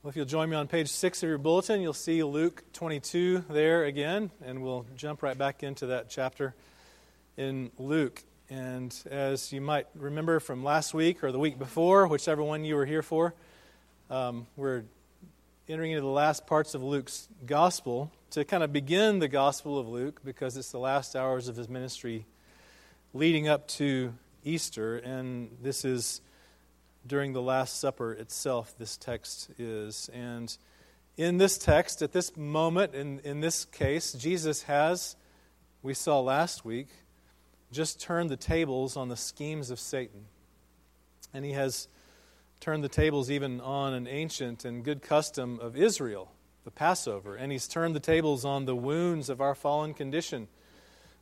Well, if you'll join me on page six of your bulletin, you'll see Luke 22 there again, and we'll jump right back into that chapter in Luke. And as you might remember from last week or the week before, whichever one you were here for, um, we're entering into the last parts of Luke's gospel to kind of begin the gospel of Luke because it's the last hours of his ministry leading up to Easter, and this is during the Last Supper itself, this text is. And in this text, at this moment, in, in this case, Jesus has, we saw last week, just turned the tables on the schemes of Satan. And he has turned the tables even on an ancient and good custom of Israel, the Passover. And he's turned the tables on the wounds of our fallen condition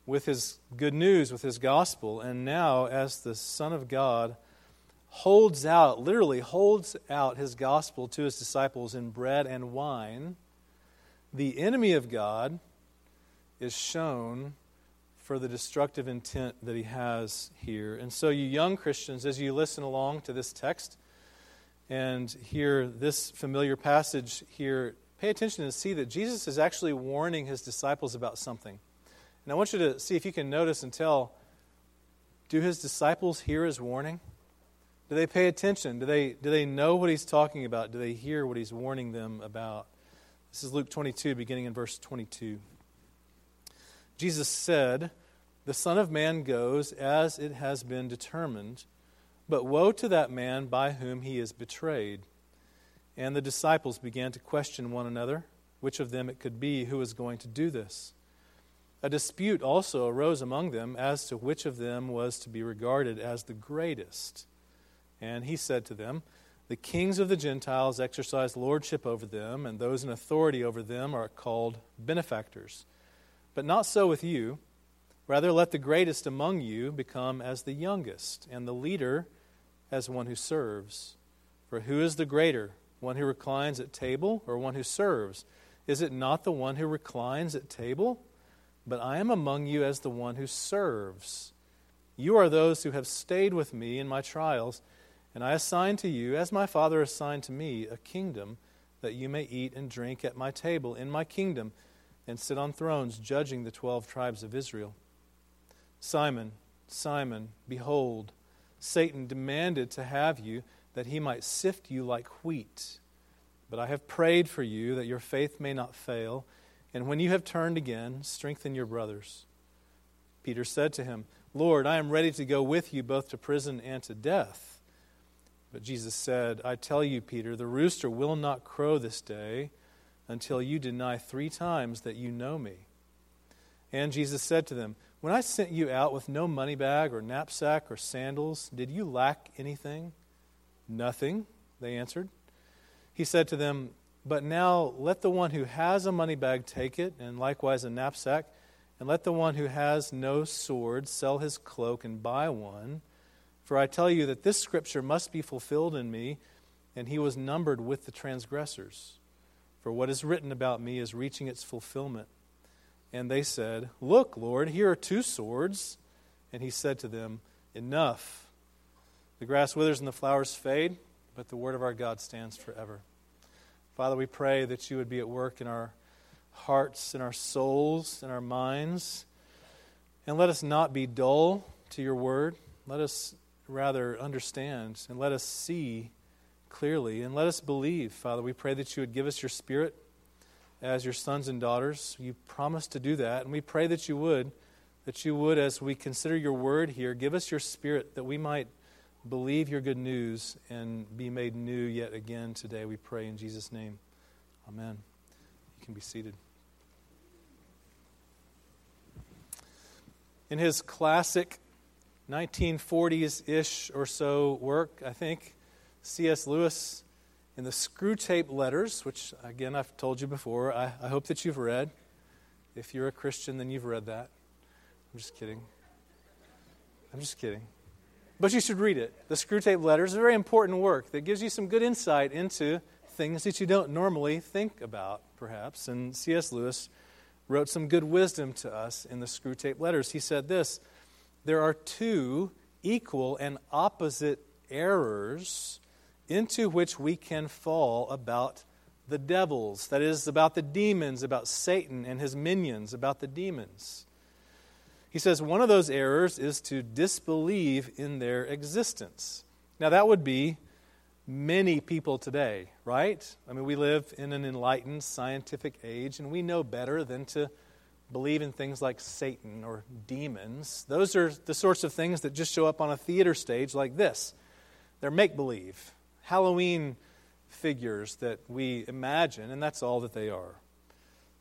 with his good news, with his gospel. And now, as the Son of God, holds out, literally holds out his gospel to his disciples in bread and wine, the enemy of God is shown for the destructive intent that he has here. And so, you young Christians, as you listen along to this text and hear this familiar passage here, pay attention and see that Jesus is actually warning his disciples about something. And I want you to see if you can notice and tell do his disciples hear his warning? Do they pay attention? Do they, do they know what he's talking about? Do they hear what he's warning them about? This is Luke 22, beginning in verse 22. Jesus said, The Son of Man goes as it has been determined, but woe to that man by whom he is betrayed. And the disciples began to question one another which of them it could be who was going to do this. A dispute also arose among them as to which of them was to be regarded as the greatest. And he said to them, The kings of the Gentiles exercise lordship over them, and those in authority over them are called benefactors. But not so with you. Rather, let the greatest among you become as the youngest, and the leader as one who serves. For who is the greater, one who reclines at table or one who serves? Is it not the one who reclines at table? But I am among you as the one who serves. You are those who have stayed with me in my trials and I assign to you, as my Father assigned to me, a kingdom that you may eat and drink at my table in my kingdom and sit on thrones judging the twelve tribes of Israel. Simon, Simon, behold, Satan demanded to have you that he might sift you like wheat. But I have prayed for you that your faith may not fail, and when you have turned again, strengthen your brothers. Peter said to him, Lord, I am ready to go with you both to prison and to death. But Jesus said, I tell you, Peter, the rooster will not crow this day until you deny three times that you know me. And Jesus said to them, When I sent you out with no money bag or knapsack or sandals, did you lack anything? Nothing, they answered. He said to them, But now let the one who has a money bag take it, and likewise a knapsack, and let the one who has no sword sell his cloak and buy one for I tell you that this scripture must be fulfilled in me, and he was numbered with the transgressors. For what is written about me is reaching its fulfillment. And they said, Look, Lord, here are two swords. And he said to them, Enough. The grass withers and the flowers fade, but the word of our God stands forever. Father, we pray that you would be at work in our hearts, in our souls, in our minds. And let us not be dull to your word. Let us rather understand and let us see clearly and let us believe, Father. We pray that you would give us your spirit as your sons and daughters. You promised to do that, and we pray that you would, that you would, as we consider your word here, give us your spirit that we might believe your good news and be made new yet again today. We pray in Jesus' name. Amen. You can be seated. In his classic 1940s ish or so work, I think. C.S. Lewis in the Screwtape Letters, which, again, I've told you before, I, I hope that you've read. If you're a Christian, then you've read that. I'm just kidding. I'm just kidding. But you should read it. The Screwtape Letters is a very important work that gives you some good insight into things that you don't normally think about, perhaps. And C.S. Lewis wrote some good wisdom to us in the Screwtape Letters. He said this there are two equal and opposite errors into which we can fall about the devils. That is, about the demons, about Satan and his minions, about the demons. He says one of those errors is to disbelieve in their existence. Now, that would be many people today, right? I mean, we live in an enlightened scientific age, and we know better than to believe in things like Satan or demons. Those are the sorts of things that just show up on a theater stage like this. They're make believe, Halloween figures that we imagine, and that's all that they are.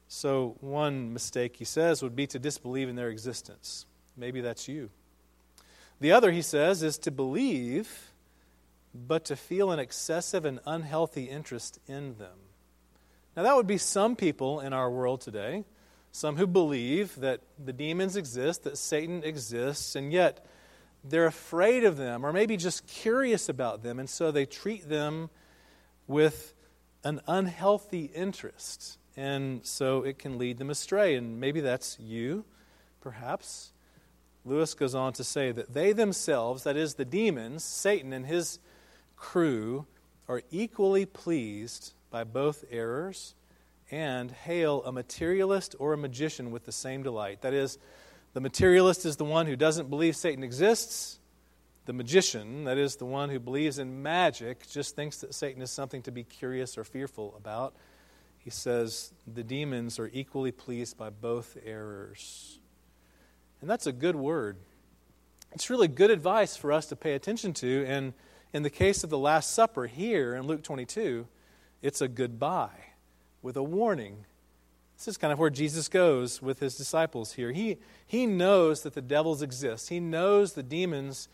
So, one mistake, he says, would be to disbelieve in their existence. Maybe that's you. The other, he says, is to believe, but to feel an excessive and unhealthy interest in them. Now, that would be some people in our world today, some who believe that the demons exist, that Satan exists, and yet they're afraid of them, or maybe just curious about them, and so they treat them with an unhealthy interest. And so it can lead them astray. And maybe that's you, perhaps. Lewis goes on to say that they themselves, that is, the demons, Satan and his crew, are equally pleased by both errors and hail a materialist or a magician with the same delight. That is, the materialist is the one who doesn't believe Satan exists, the magician, that is, the one who believes in magic, just thinks that Satan is something to be curious or fearful about. He says the demons are equally pleased by both errors. And that's a good word. It's really good advice for us to pay attention to. And in the case of the Last Supper here in Luke 22, it's a goodbye with a warning. This is kind of where Jesus goes with his disciples here. He, he knows that the devils exist, he knows the demons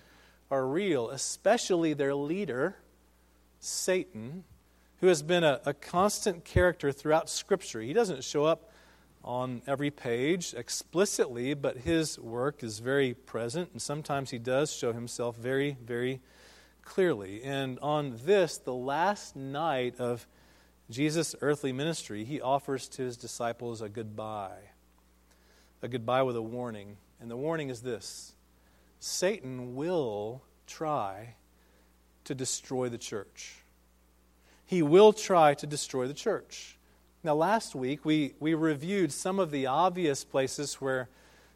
are real, especially their leader, Satan, who has been a, a constant character throughout Scripture. He doesn't show up on every page explicitly, but his work is very present, and sometimes he does show himself very, very clearly. And on this, the last night of Jesus' earthly ministry, he offers to his disciples a goodbye, a goodbye with a warning. And the warning is this Satan will try to destroy the church. He will try to destroy the church. Now, last week we, we reviewed some of the obvious places where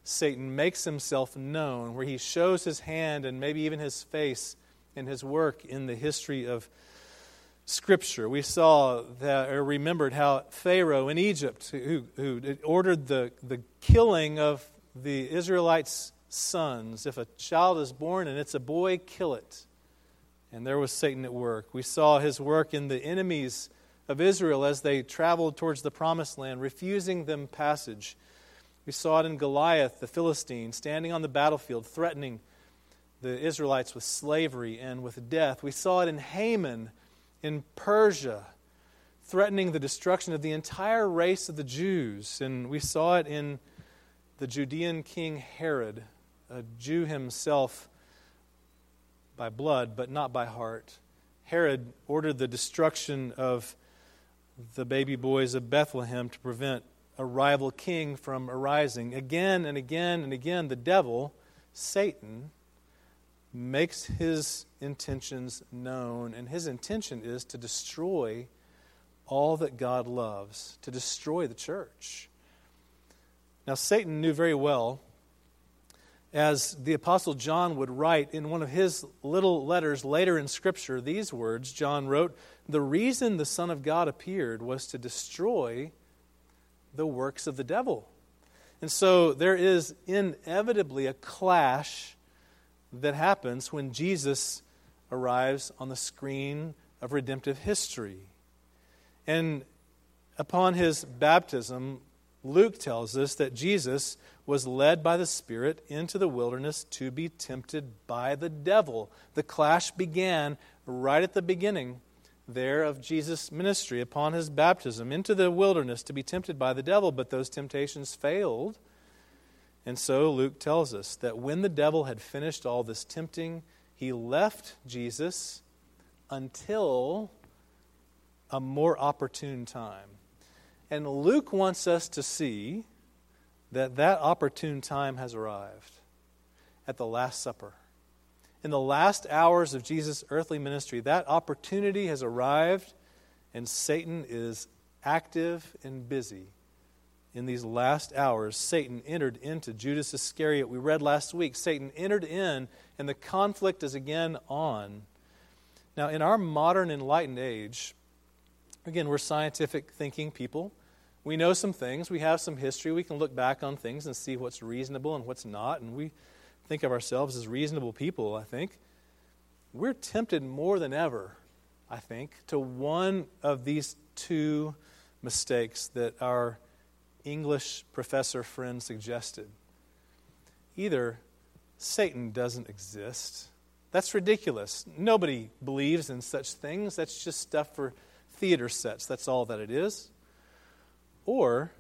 Satan makes himself known, where he shows his hand and maybe even his face in his work in the history of Scripture. We saw that, or remembered how Pharaoh in Egypt, who, who ordered the, the killing of the Israelites' sons. If a child is born and it's a boy, kill it. And there was Satan at work. We saw his work in the enemies of Israel as they traveled towards the promised land, refusing them passage. We saw it in Goliath, the Philistine, standing on the battlefield, threatening the Israelites with slavery and with death. We saw it in Haman in Persia, threatening the destruction of the entire race of the Jews. And we saw it in the Judean king Herod, a Jew himself by blood, but not by heart. Herod ordered the destruction of the baby boys of Bethlehem to prevent a rival king from arising. Again and again and again, the devil, Satan, makes his intentions known, and his intention is to destroy all that God loves, to destroy the church. Now, Satan knew very well as the Apostle John would write in one of his little letters later in Scripture, these words John wrote, The reason the Son of God appeared was to destroy the works of the devil. And so there is inevitably a clash that happens when Jesus arrives on the screen of redemptive history. And upon his baptism, Luke tells us that Jesus was led by the Spirit into the wilderness to be tempted by the devil. The clash began right at the beginning there of Jesus' ministry upon his baptism into the wilderness to be tempted by the devil, but those temptations failed. And so Luke tells us that when the devil had finished all this tempting, he left Jesus until a more opportune time. And Luke wants us to see that that opportune time has arrived at the Last Supper. In the last hours of Jesus' earthly ministry, that opportunity has arrived, and Satan is active and busy. In these last hours, Satan entered into Judas Iscariot. We read last week, Satan entered in, and the conflict is again on. Now, in our modern enlightened age, again, we're scientific thinking people. We know some things, we have some history, we can look back on things and see what's reasonable and what's not, and we think of ourselves as reasonable people, I think. We're tempted more than ever, I think, to one of these two mistakes that our English professor friend suggested. Either Satan doesn't exist, that's ridiculous. Nobody believes in such things. That's just stuff for theater sets. That's all that it is. Or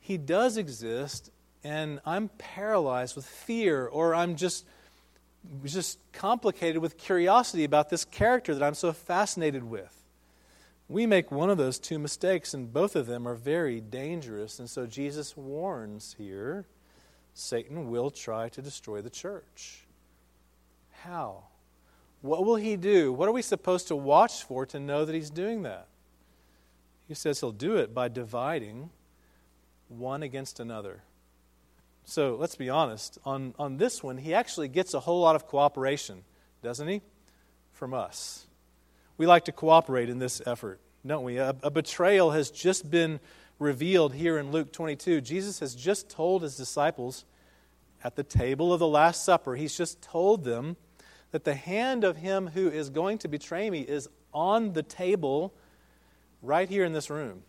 he does exist and I'm paralyzed with fear or I'm just just complicated with curiosity about this character that I'm so fascinated with. We make one of those two mistakes, and both of them are very dangerous. And so Jesus warns here Satan will try to destroy the church. How? What will he do? What are we supposed to watch for to know that he's doing that? He says he'll do it by dividing one against another. So let's be honest. On, on this one, he actually gets a whole lot of cooperation, doesn't he? From us. We like to cooperate in this effort, don't we? A, a betrayal has just been revealed here in Luke 22. Jesus has just told his disciples at the table of the Last Supper, he's just told them that the hand of him who is going to betray me is on the table right here in this room.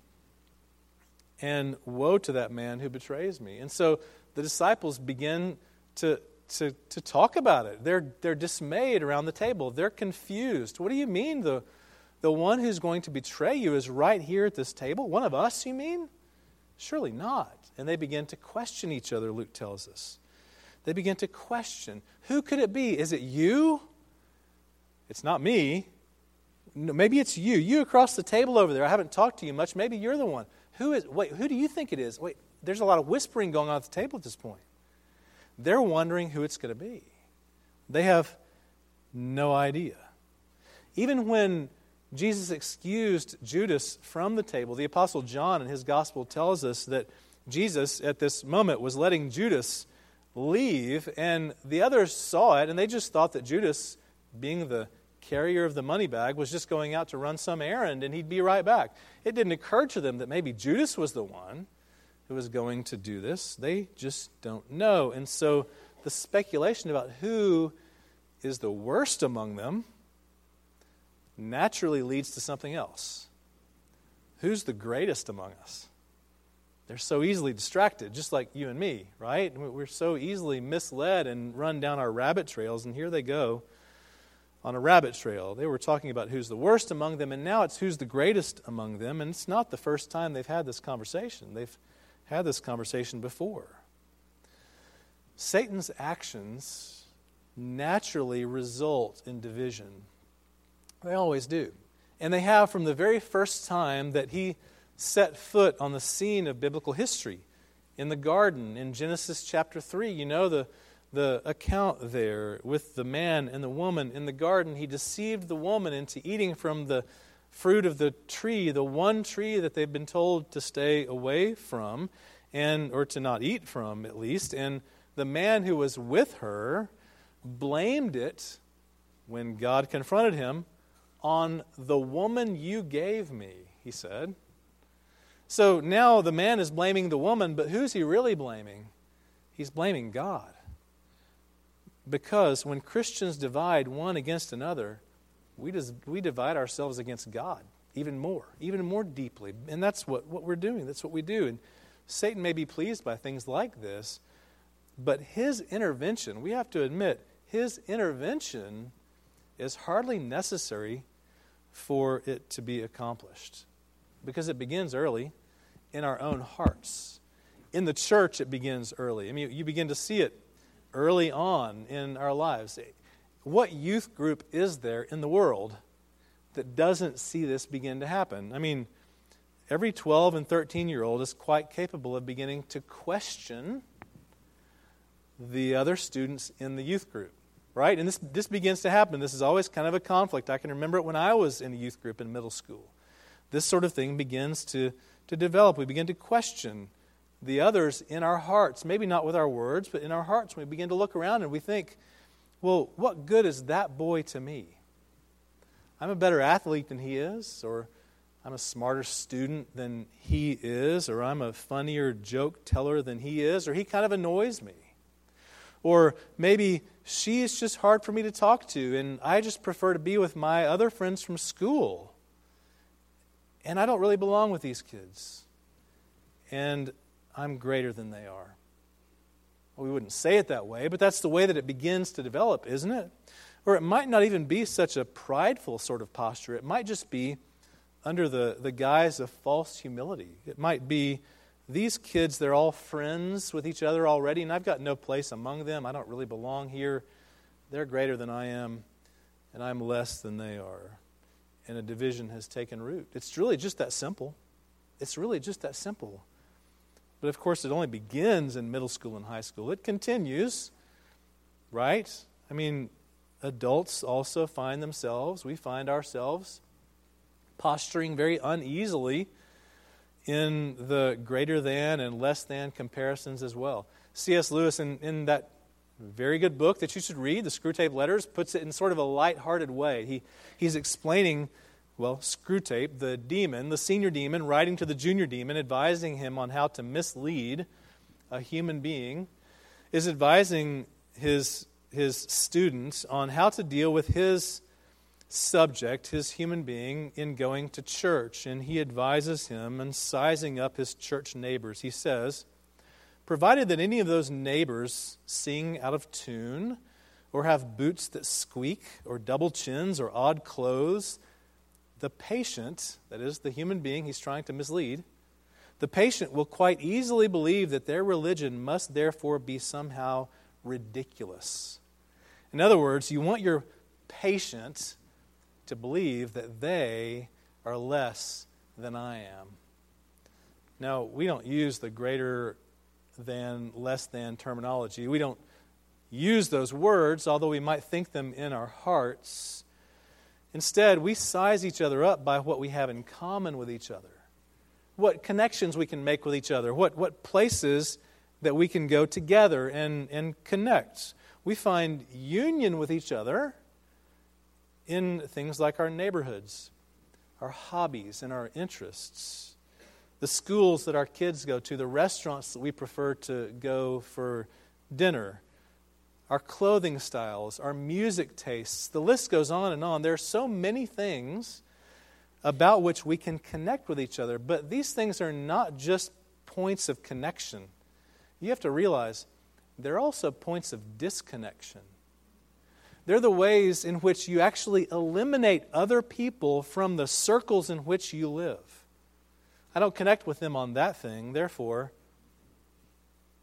And woe to that man who betrays me. And so the disciples begin to, to, to talk about it. They're, they're dismayed around the table. They're confused. What do you mean the, the one who's going to betray you is right here at this table? One of us, you mean? Surely not. And they begin to question each other, Luke tells us they begin to question who could it be? Is it you? It's not me. Maybe it's you. You across the table over there. I haven't talked to you much. Maybe you're the one. Who is wait, who do you think it is? Wait, there's a lot of whispering going on at the table at this point. They're wondering who it's going to be. They have no idea. Even when Jesus excused Judas from the table, the Apostle John in his gospel tells us that Jesus, at this moment, was letting Judas leave, and the others saw it, and they just thought that Judas, being the carrier of the money bag, was just going out to run some errand and he'd be right back. It didn't occur to them that maybe Judas was the one who was going to do this. They just don't know. And so the speculation about who is the worst among them naturally leads to something else. Who's the greatest among us? They're so easily distracted, just like you and me, right? We're so easily misled and run down our rabbit trails, and here they go on a rabbit trail. They were talking about who's the worst among them, and now it's who's the greatest among them, and it's not the first time they've had this conversation. They've had this conversation before. Satan's actions naturally result in division. They always do. And they have from the very first time that he set foot on the scene of biblical history. In the garden, in Genesis chapter 3, you know the, the account there with the man and the woman in the garden. He deceived the woman into eating from the fruit of the tree, the one tree that they've been told to stay away from, and or to not eat from at least. And the man who was with her blamed it when God confronted him on the woman you gave me, he said. So now the man is blaming the woman, but who's he really blaming? He's blaming God. Because when Christians divide one against another, we, just, we divide ourselves against God even more, even more deeply. And that's what, what we're doing. That's what we do. And Satan may be pleased by things like this, but his intervention, we have to admit, his intervention is hardly necessary for it to be accomplished because it begins early in our own hearts. In the church, it begins early. I mean, you begin to see it early on in our lives. What youth group is there in the world that doesn't see this begin to happen? I mean, every 12 and 13 year old is quite capable of beginning to question the other students in the youth group, right? And this, this begins to happen. This is always kind of a conflict. I can remember it when I was in a youth group in middle school. This sort of thing begins to, to develop. We begin to question the others in our hearts, maybe not with our words, but in our hearts. We begin to look around and we think, well, what good is that boy to me? I'm a better athlete than he is, or I'm a smarter student than he is, or I'm a funnier joke teller than he is, or he kind of annoys me. Or maybe she is just hard for me to talk to, and I just prefer to be with my other friends from school. And I don't really belong with these kids. And I'm greater than they are. Well, we wouldn't say it that way, but that's the way that it begins to develop, isn't it? Or it might not even be such a prideful sort of posture. It might just be under the, the guise of false humility. It might be these kids, they're all friends with each other already, and I've got no place among them. I don't really belong here. They're greater than I am, and I'm less than they are. And a division has taken root. It's really just that simple. It's really just that simple. But of course, it only begins in middle school and high school. It continues, right? I mean, adults also find themselves, we find ourselves posturing very uneasily in the greater than and less than comparisons as well. C.S. Lewis, in, in that very good book that you should read, The Screwtape Letters, puts it in sort of a light-hearted way. He, he's explaining well, Screwtape, the demon, the senior demon, writing to the junior demon, advising him on how to mislead a human being, is advising his, his students on how to deal with his subject, his human being, in going to church. And he advises him in sizing up his church neighbors. He says, Provided that any of those neighbors sing out of tune, or have boots that squeak, or double chins, or odd clothes, the patient, that is, the human being he's trying to mislead, the patient will quite easily believe that their religion must therefore be somehow ridiculous. In other words, you want your patient to believe that they are less than I am. Now, we don't use the greater than, less than terminology. We don't use those words, although we might think them in our hearts. Instead, we size each other up by what we have in common with each other, what connections we can make with each other, what, what places that we can go together and, and connect. We find union with each other in things like our neighborhoods, our hobbies, and our interests, the schools that our kids go to, the restaurants that we prefer to go for dinner our clothing styles, our music tastes. The list goes on and on. There are so many things about which we can connect with each other, but these things are not just points of connection. You have to realize they're also points of disconnection. They're the ways in which you actually eliminate other people from the circles in which you live. I don't connect with them on that thing, therefore,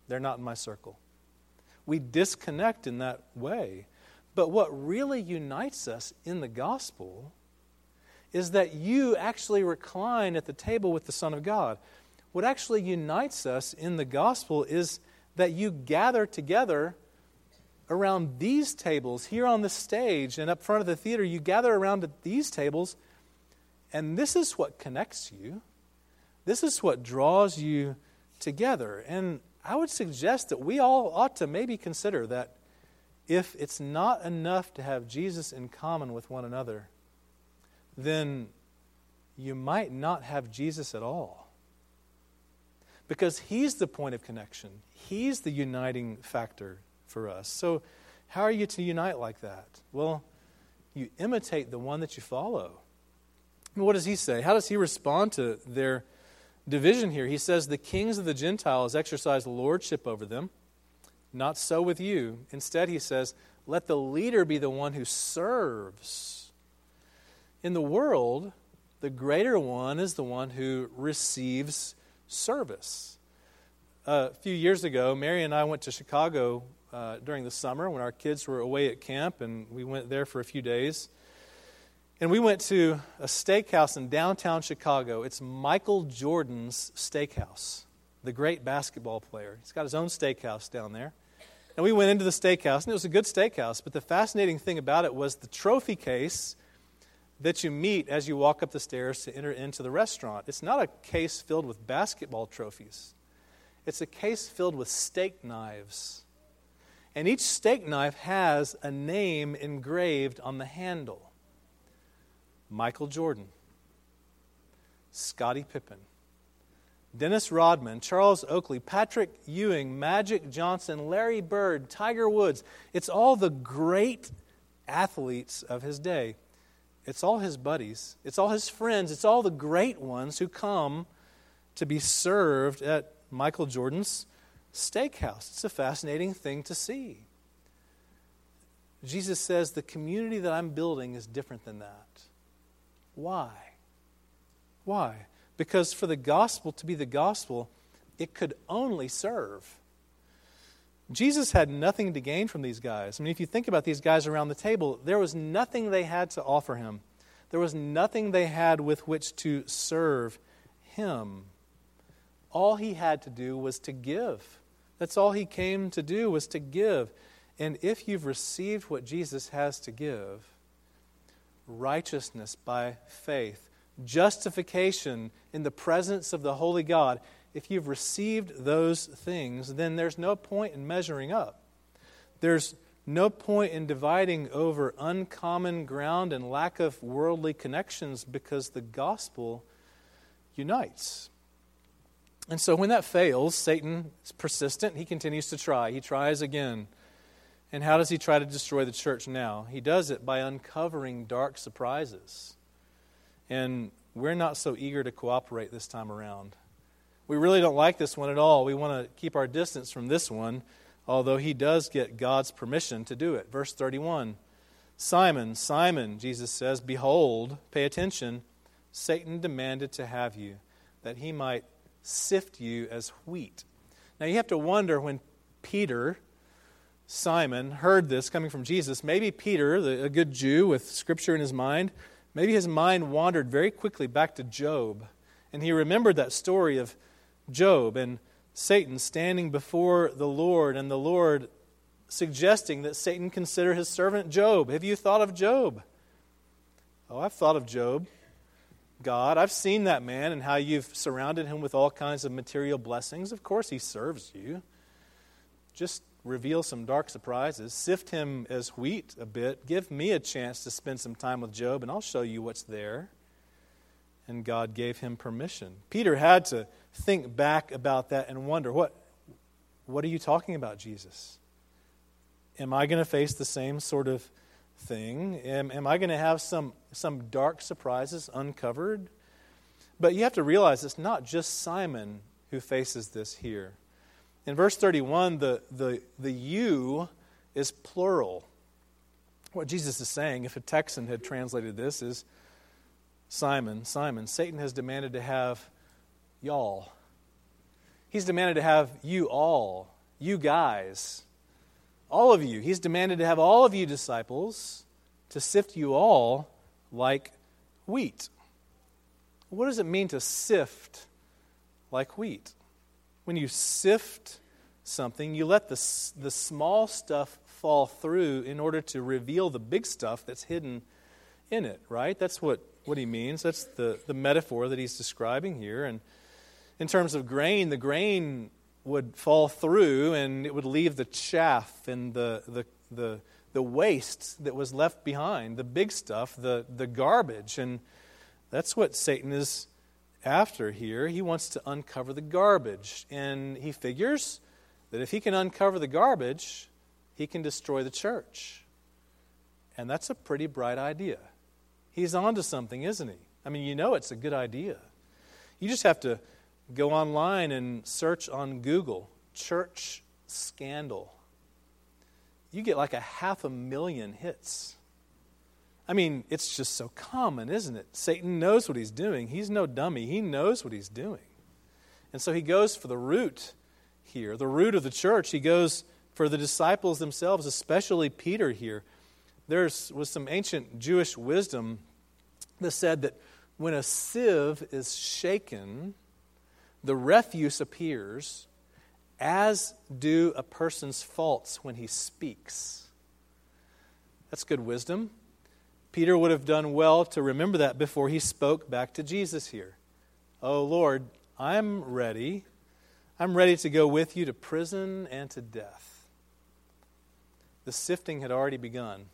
they're not in my circle we disconnect in that way. But what really unites us in the gospel is that you actually recline at the table with the Son of God. What actually unites us in the gospel is that you gather together around these tables here on the stage and up front of the theater. You gather around at these tables, and this is what connects you. This is what draws you together. And I would suggest that we all ought to maybe consider that if it's not enough to have Jesus in common with one another, then you might not have Jesus at all. Because he's the point of connection, he's the uniting factor for us. So, how are you to unite like that? Well, you imitate the one that you follow. what does he say? How does he respond to their division here. He says, The kings of the Gentiles exercise lordship over them. Not so with you. Instead, he says, Let the leader be the one who serves. In the world, the greater one is the one who receives service. a few years ago, Mary and I went to Chicago uh, during the summer when our kids were away at camp, and we went there for a few days. And we went to a steakhouse in downtown Chicago. It's Michael Jordan's steakhouse, the great basketball player. He's got his own steakhouse down there. And we went into the steakhouse, and it was a good steakhouse, but the fascinating thing about it was the trophy case that you meet as you walk up the stairs to enter into the restaurant. It's not a case filled with basketball trophies, it's a case filled with steak knives. And each steak knife has a name engraved on the handle Michael Jordan, Scottie Pippen, Dennis Rodman, Charles Oakley, Patrick Ewing, Magic Johnson, Larry Bird, Tiger Woods. It's all the great athletes of his day. It's all his buddies, it's all his friends, it's all the great ones who come to be served at Michael Jordan's steakhouse. It's a fascinating thing to see. Jesus says the community that I'm building is different than that. Why? Why? Because for the gospel to be the gospel, it could only serve. Jesus had nothing to gain from these guys. I mean, if you think about these guys around the table, there was nothing they had to offer him. There was nothing they had with which to serve him. All he had to do was to give. That's all he came to do was to give. And if you've received what Jesus has to give, righteousness by faith, justification in the presence of the Holy God, if you've received those things, then there's no point in measuring up. There's no point in dividing over uncommon ground and lack of worldly connections because the gospel unites. And so when that fails, Satan is persistent. He continues to try. He tries again. And how does he try to destroy the church now? He does it by uncovering dark surprises. And we're not so eager to cooperate this time around. We really don't like this one at all. We want to keep our distance from this one, although he does get God's permission to do it. Verse 31 Simon, Simon, Jesus says, Behold, pay attention, Satan demanded to have you, that he might sift you as wheat. Now you have to wonder when Peter, Simon, heard this coming from Jesus, maybe Peter, a good Jew with scripture in his mind, maybe his mind wandered very quickly back to Job. And he remembered that story of Job and Satan standing before the Lord, and the Lord suggesting that Satan consider his servant Job. Have you thought of Job? Oh, I've thought of Job. God, I've seen that man and how you've surrounded him with all kinds of material blessings. Of course, he serves you. Just reveal some dark surprises. Sift him as wheat a bit. Give me a chance to spend some time with Job, and I'll show you what's there. And God gave him permission. Peter had to think back about that and wonder what, what are you talking about, Jesus? Am I going to face the same sort of thing? Am, am I going to have some, some dark surprises uncovered? But you have to realize it's not just Simon who faces this here. In verse 31, the, the, the you is plural. What Jesus is saying, if a Texan had translated this, is Simon, Simon, Satan has demanded to have y'all. He's demanded to have you all, you guys, all of you. He's demanded to have all of you disciples to sift you all like wheat. What does it mean to sift like wheat? When you sift something, you let the, the small stuff fall through in order to reveal the big stuff that's hidden in it, right? That's what, what he means. That's the, the metaphor that he's describing here. And in terms of grain, the grain would fall through and it would leave the chaff and the, the, the, the waste that was left behind, the big stuff, the, the garbage. And that's what Satan is after here. He wants to uncover the garbage. And he figures that if he can uncover the garbage, he can destroy the church. And that's a pretty bright idea. He's onto something, isn't he? I mean, you know it's a good idea. You just have to Go online and search on Google church scandal. You get like a half a million hits. I mean, it's just so common, isn't it? Satan knows what he's doing. He's no dummy, he knows what he's doing. And so he goes for the root here, the root of the church. He goes for the disciples themselves, especially Peter here. There was some ancient Jewish wisdom that said that when a sieve is shaken, the refuse appears, as do a person's faults when he speaks. That's good wisdom. Peter would have done well to remember that before he spoke back to Jesus here. Oh, Lord, I'm ready. I'm ready to go with you to prison and to death. The sifting had already begun.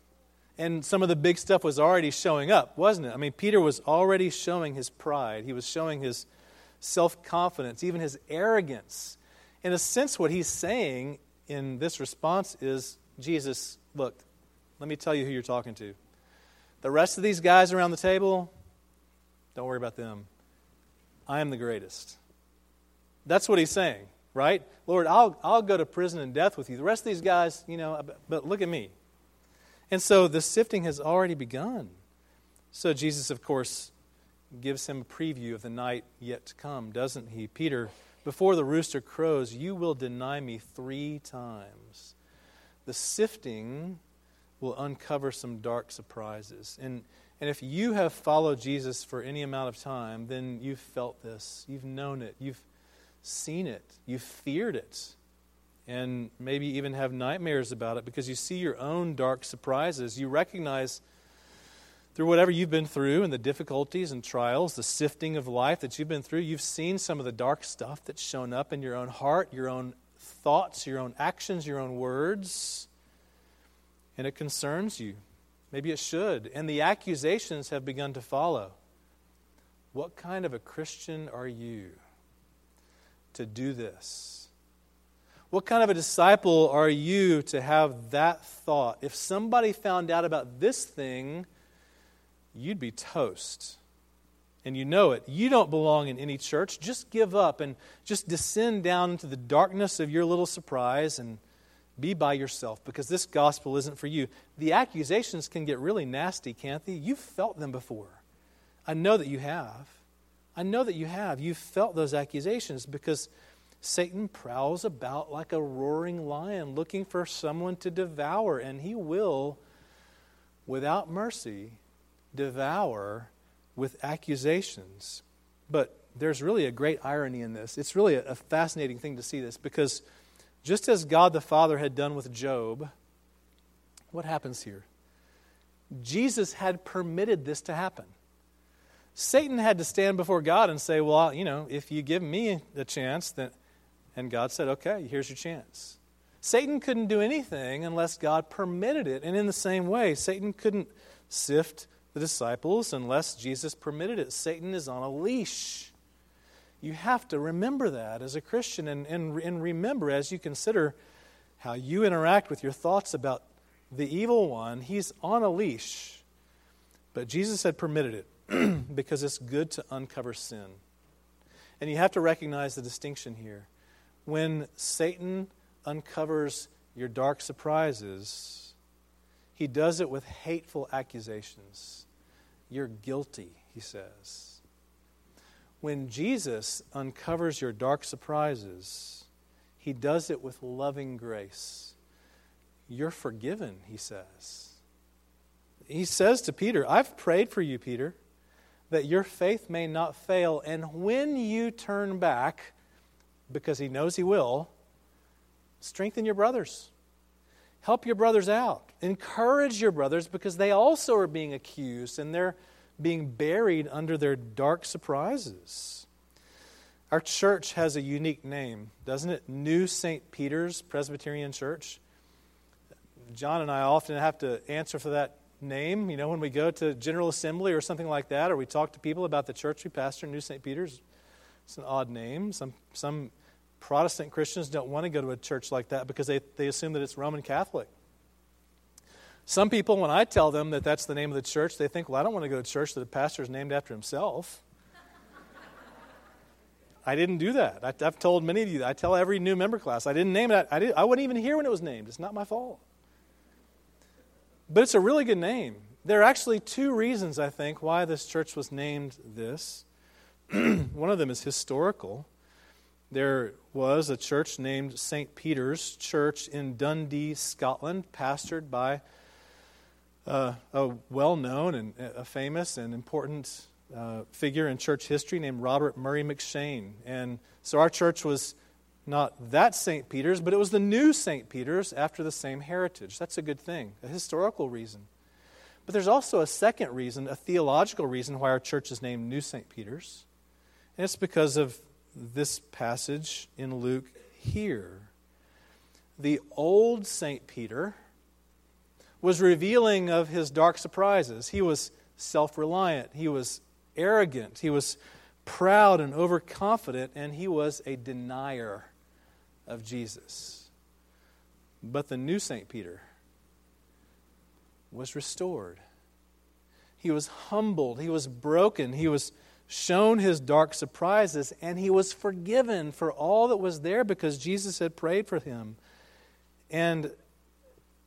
And some of the big stuff was already showing up, wasn't it? I mean, Peter was already showing his pride. He was showing his self confidence, even his arrogance. In a sense, what he's saying in this response is Jesus, look, let me tell you who you're talking to. The rest of these guys around the table, don't worry about them. I am the greatest. That's what he's saying, right? Lord, I'll, I'll go to prison and death with you. The rest of these guys, you know, but look at me. And so the sifting has already begun. So Jesus, of course, gives him a preview of the night yet to come, doesn't he? Peter, before the rooster crows, you will deny me three times. The sifting will uncover some dark surprises. And, and if you have followed Jesus for any amount of time, then you've felt this. You've known it. You've seen it. You've feared it and maybe even have nightmares about it because you see your own dark surprises. You recognize through whatever you've been through and the difficulties and trials, the sifting of life that you've been through, you've seen some of the dark stuff that's shown up in your own heart, your own thoughts, your own actions, your own words, and it concerns you. Maybe it should. And the accusations have begun to follow. What kind of a Christian are you to do this? What kind of a disciple are you to have that thought? If somebody found out about this thing, you'd be toast. And you know it. You don't belong in any church. Just give up and just descend down into the darkness of your little surprise and be by yourself because this gospel isn't for you. The accusations can get really nasty, can't they? You've felt them before. I know that you have. I know that you have. You've felt those accusations because Satan prowls about like a roaring lion looking for someone to devour, and he will, without mercy, devour with accusations. But there's really a great irony in this. It's really a, fascinating thing to see this because just as God the Father had done with Job, what happens here? Jesus had permitted this to happen. Satan had to stand before God and say, Well, you know, if you give me a chance, then and God said, okay, here's your chance. Satan couldn't do anything unless God permitted it. And in the same way, Satan couldn't sift the disciples unless Jesus permitted it. Satan is on a leash. You have to remember that as a Christian and, and, and remember as you consider how you interact with your thoughts about the evil one, he's on a leash. But Jesus had permitted it because it's good to uncover sin. And you have to recognize the distinction here when Satan uncovers your dark surprises, he does it with hateful accusations. You're guilty, he says. When Jesus uncovers your dark surprises, he does it with loving grace. You're forgiven, he says. He says to Peter, I've prayed for you, Peter, that your faith may not fail. And when you turn back, because he knows he will, strengthen your brothers. Help your brothers out. Encourage your brothers because they also are being accused and they're being buried under their dark surprises. Our church has a unique name, doesn't it? New St. Peter's Presbyterian Church. John and I often have to answer for that name. You know, when we go to General Assembly or something like that, or we talk to people about the church we pastor, New St. Peter's, it's an odd name. Some, some Protestant Christians don't want to go to a church like that because they, they assume that it's Roman Catholic. Some people, when I tell them that that's the name of the church, they think, well, I don't want to go to church that the pastor is named after himself. I didn't do that. I, have told many of you, I tell every new member class, I didn't name it. I, didn't, I wasn't even here when it was named. It's not my fault. But it's a really good name. There are actually two reasons, I think, why this church was named this. One of them is historical there was a church named St. Peter's Church in Dundee, Scotland, pastored by uh, a well known and a famous and important uh, figure in church history named Robert Murray M'Cheyne. And so our church was not that St. Peter's, but it was the new St. Peter's after the same heritage. That's a good thing, a historical reason. But there's also a second reason, a theological reason, why our church is named New St. Peter's. And it's because of this passage in Luke here. The old St. Peter was revealing of his dark surprises. He was self reliant, he was arrogant, he was proud and overconfident, and he was a denier of Jesus. But the new St. Peter was restored. He was humbled, he was broken, he was shown his dark surprises, and he was forgiven for all that was there because Jesus had prayed for him. And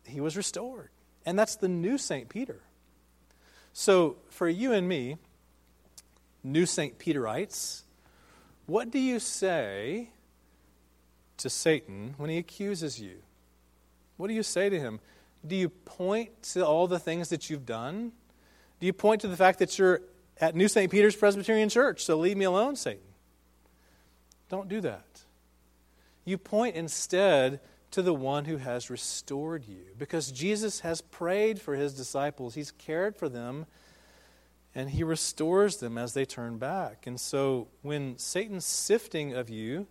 he was restored. And that's the new St. Peter. So, for you and me, new St. Peterites, what do you say to Satan when he accuses you? What do you say to him? Do you point to all the things that you've done? Do you point to the fact that you're at New St. Peter's Presbyterian Church, so leave me alone, Satan? Don't do that. You point instead to the one who has restored you because Jesus has prayed for his disciples, he's cared for them, and he restores them as they turn back. And so when Satan's sifting of you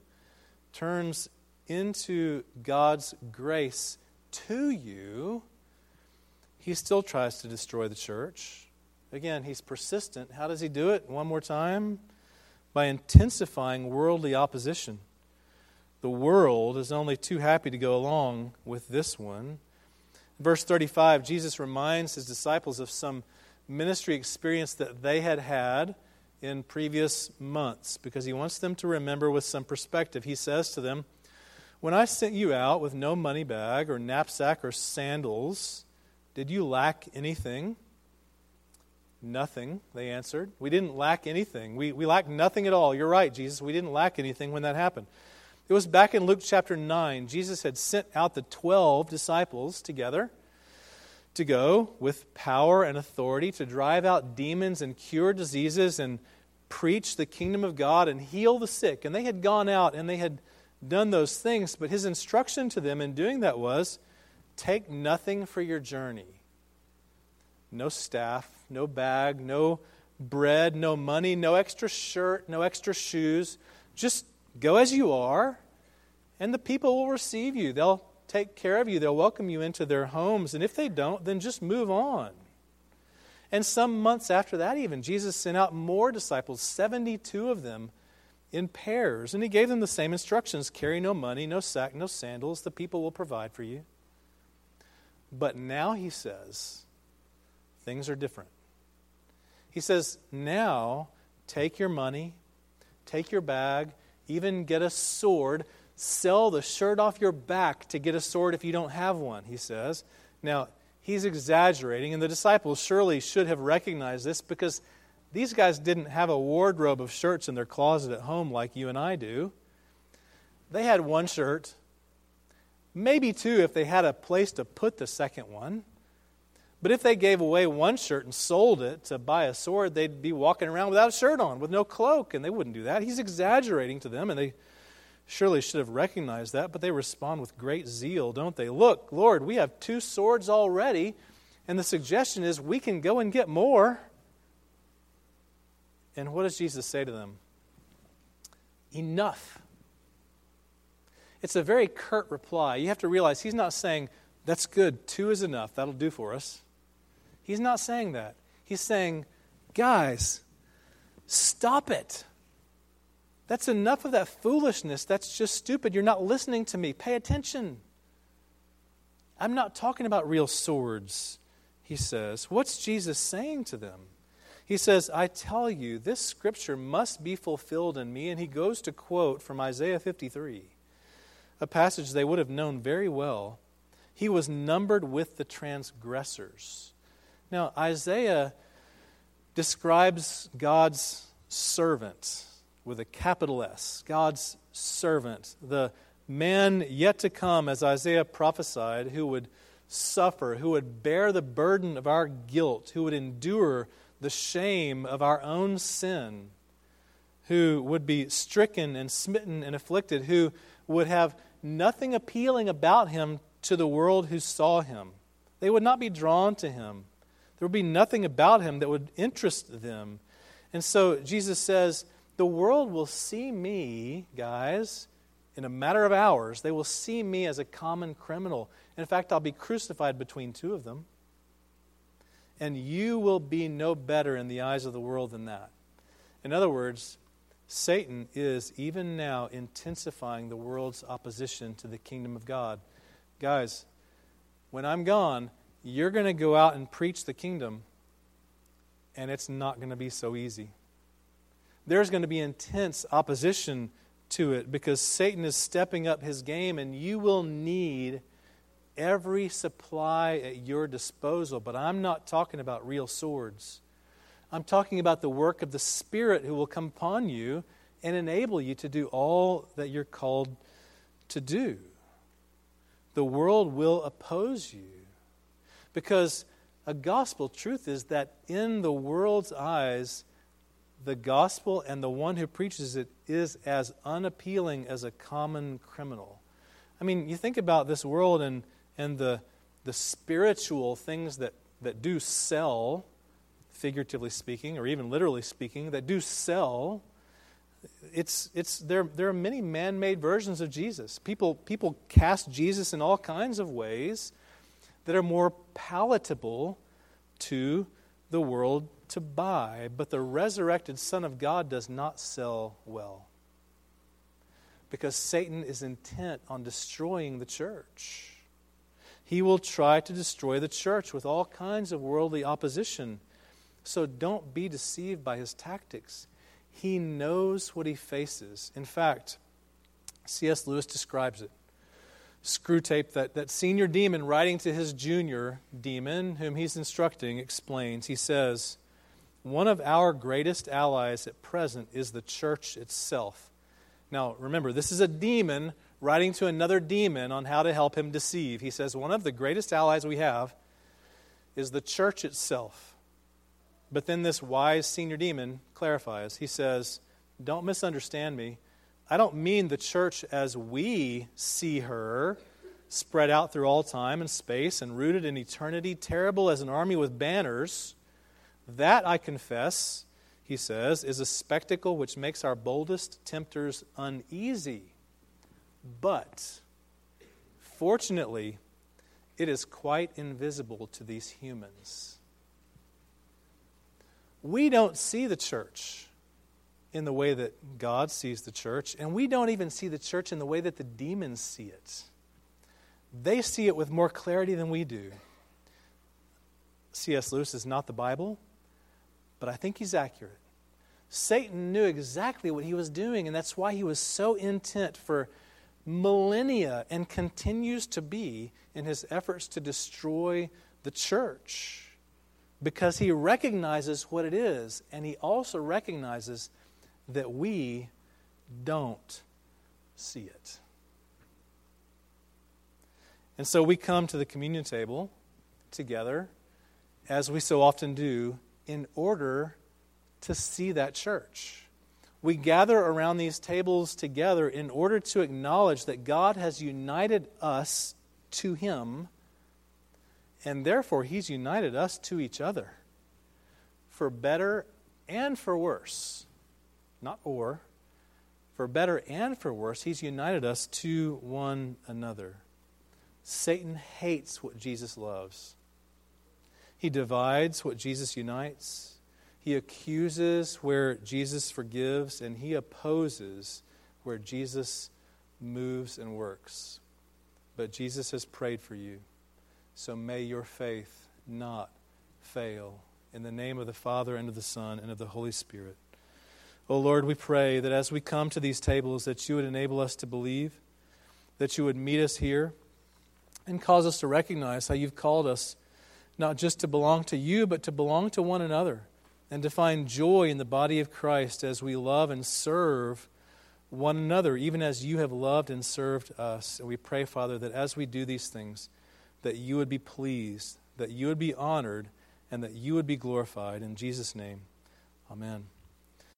turns into God's grace to you, he still tries to destroy the church. Again, he's persistent. How does he do it? One more time by intensifying worldly opposition. The world is only too happy to go along with this one. Verse 35, Jesus reminds his disciples of some ministry experience that they had had in previous months because he wants them to remember with some perspective. He says to them, When I sent you out with no money bag or knapsack or sandals, did you lack anything? Nothing, they answered. We didn't lack anything. We, we lacked nothing at all. You're right, Jesus. We didn't lack anything when that happened. It was back in Luke chapter 9. Jesus had sent out the 12 disciples together to go with power and authority to drive out demons and cure diseases and preach the kingdom of God and heal the sick. And they had gone out and they had done those things, but his instruction to them in doing that was take nothing for your journey no staff, no bag, no bread, no money, no extra shirt, no extra shoes. Just go as you are, and the people will receive you. They'll take care of you, they'll welcome you into their homes. And if they don't, then just move on. And some months after that, even, Jesus sent out more disciples, 72 of them, in pairs. And he gave them the same instructions carry no money, no sack, no sandals. The people will provide for you. But now he says, things are different. He says, now take your money, take your bag, even get a sword Sell the shirt off your back to get a sword if you don't have one, he says. Now, he's exaggerating, and the disciples surely should have recognized this because these guys didn't have a wardrobe of shirts in their closet at home like you and I do. They had one shirt, maybe two if they had a place to put the second one. But if they gave away one shirt and sold it to buy a sword, they'd be walking around without a shirt on, with no cloak, and they wouldn't do that. He's exaggerating to them, and they surely should have recognized that, but they respond with great zeal, don't they? Look, Lord, we have two swords already, and the suggestion is we can go and get more. And what does Jesus say to them? Enough. It's a very curt reply. You have to realize he's not saying, that's good, two is enough, that'll do for us. He's not saying that. He's saying, guys, stop it. That's enough of that foolishness. That's just stupid. You're not listening to me. Pay attention. I'm not talking about real swords, he says. What's Jesus saying to them? He says, I tell you, this scripture must be fulfilled in me. And he goes to quote from Isaiah 53, a passage they would have known very well. He was numbered with the transgressors. Now, Isaiah describes God's servant with a capital S, God's servant, the man yet to come, as Isaiah prophesied, who would suffer, who would bear the burden of our guilt, who would endure the shame of our own sin. who would be stricken and smitten and afflicted, who would have nothing appealing about him to the world who saw him. They would not be drawn to him. There would be nothing about him that would interest them. And so Jesus says, The world will see me, guys, in a matter of hours. They will see me as a common criminal. In fact, I'll be crucified between two of them. And you will be no better in the eyes of the world than that. In other words, Satan is even now intensifying the world's opposition to the kingdom of God. Guys, when I'm gone, you're going to go out and preach the kingdom, and it's not going to be so easy. There's going to be intense opposition to it because Satan is stepping up his game, and you will need every supply at your disposal. But I'm not talking about real swords. I'm talking about the work of the Spirit who will come upon you and enable you to do all that you're called to do. The world will oppose you because a gospel truth is that in the world's eyes, the gospel and the one who preaches it is as unappealing as a common criminal. I mean, you think about this world and, and the, the spiritual things that, that do sell figuratively speaking, or even literally speaking, that do sell. It's, it's, there, there are many man made versions of Jesus. People, people cast Jesus in all kinds of ways that are more palatable to the world to buy, but the resurrected Son of God does not sell well. Because Satan is intent on destroying the church. He will try to destroy the church with all kinds of worldly opposition. So don't be deceived by his tactics. He knows what he faces. In fact, C.S. Lewis describes it. Screwtape, that, that senior demon, writing to his junior demon, whom he's instructing, explains. He says, One of our greatest allies at present is the church itself. Now, remember, this is a demon writing to another demon on how to help him deceive. He says, One of the greatest allies we have is the church itself. But then this wise senior demon clarifies. He says, Don't misunderstand me. I don't mean the church as we see her, spread out through all time and space and rooted in eternity, terrible as an army with banners. That, I confess, he says, is a spectacle which makes our boldest tempters uneasy. But, fortunately, it is quite invisible to these humans we don't see the church in the way that God sees the church, and we don't even see the church in the way that the demons see it. They see it with more clarity than we do. C.S. Lewis is not the Bible, but I think he's accurate. Satan knew exactly what he was doing, and that's why he was so intent for millennia and continues to be in his efforts to destroy the church because he recognizes what it is, and he also recognizes that we don't see it. And so we come to the communion table together, as we so often do, in order to see that church. We gather around these tables together in order to acknowledge that God has united us to Him and therefore, He's united us to each other for better and for worse. Not or. For better and for worse, He's united us to one another. Satan hates what Jesus loves. He divides what Jesus unites. He accuses where Jesus forgives, and he opposes where Jesus moves and works. But Jesus has prayed for you. So may your faith not fail. In the name of the Father, and of the Son, and of the Holy Spirit. O oh Lord, we pray that as we come to these tables, that you would enable us to believe, that you would meet us here, and cause us to recognize how you've called us not just to belong to you, but to belong to one another, and to find joy in the body of Christ as we love and serve one another, even as you have loved and served us. And we pray, Father, that as we do these things, that you would be pleased, that you would be honored, and that you would be glorified. In Jesus' name, amen.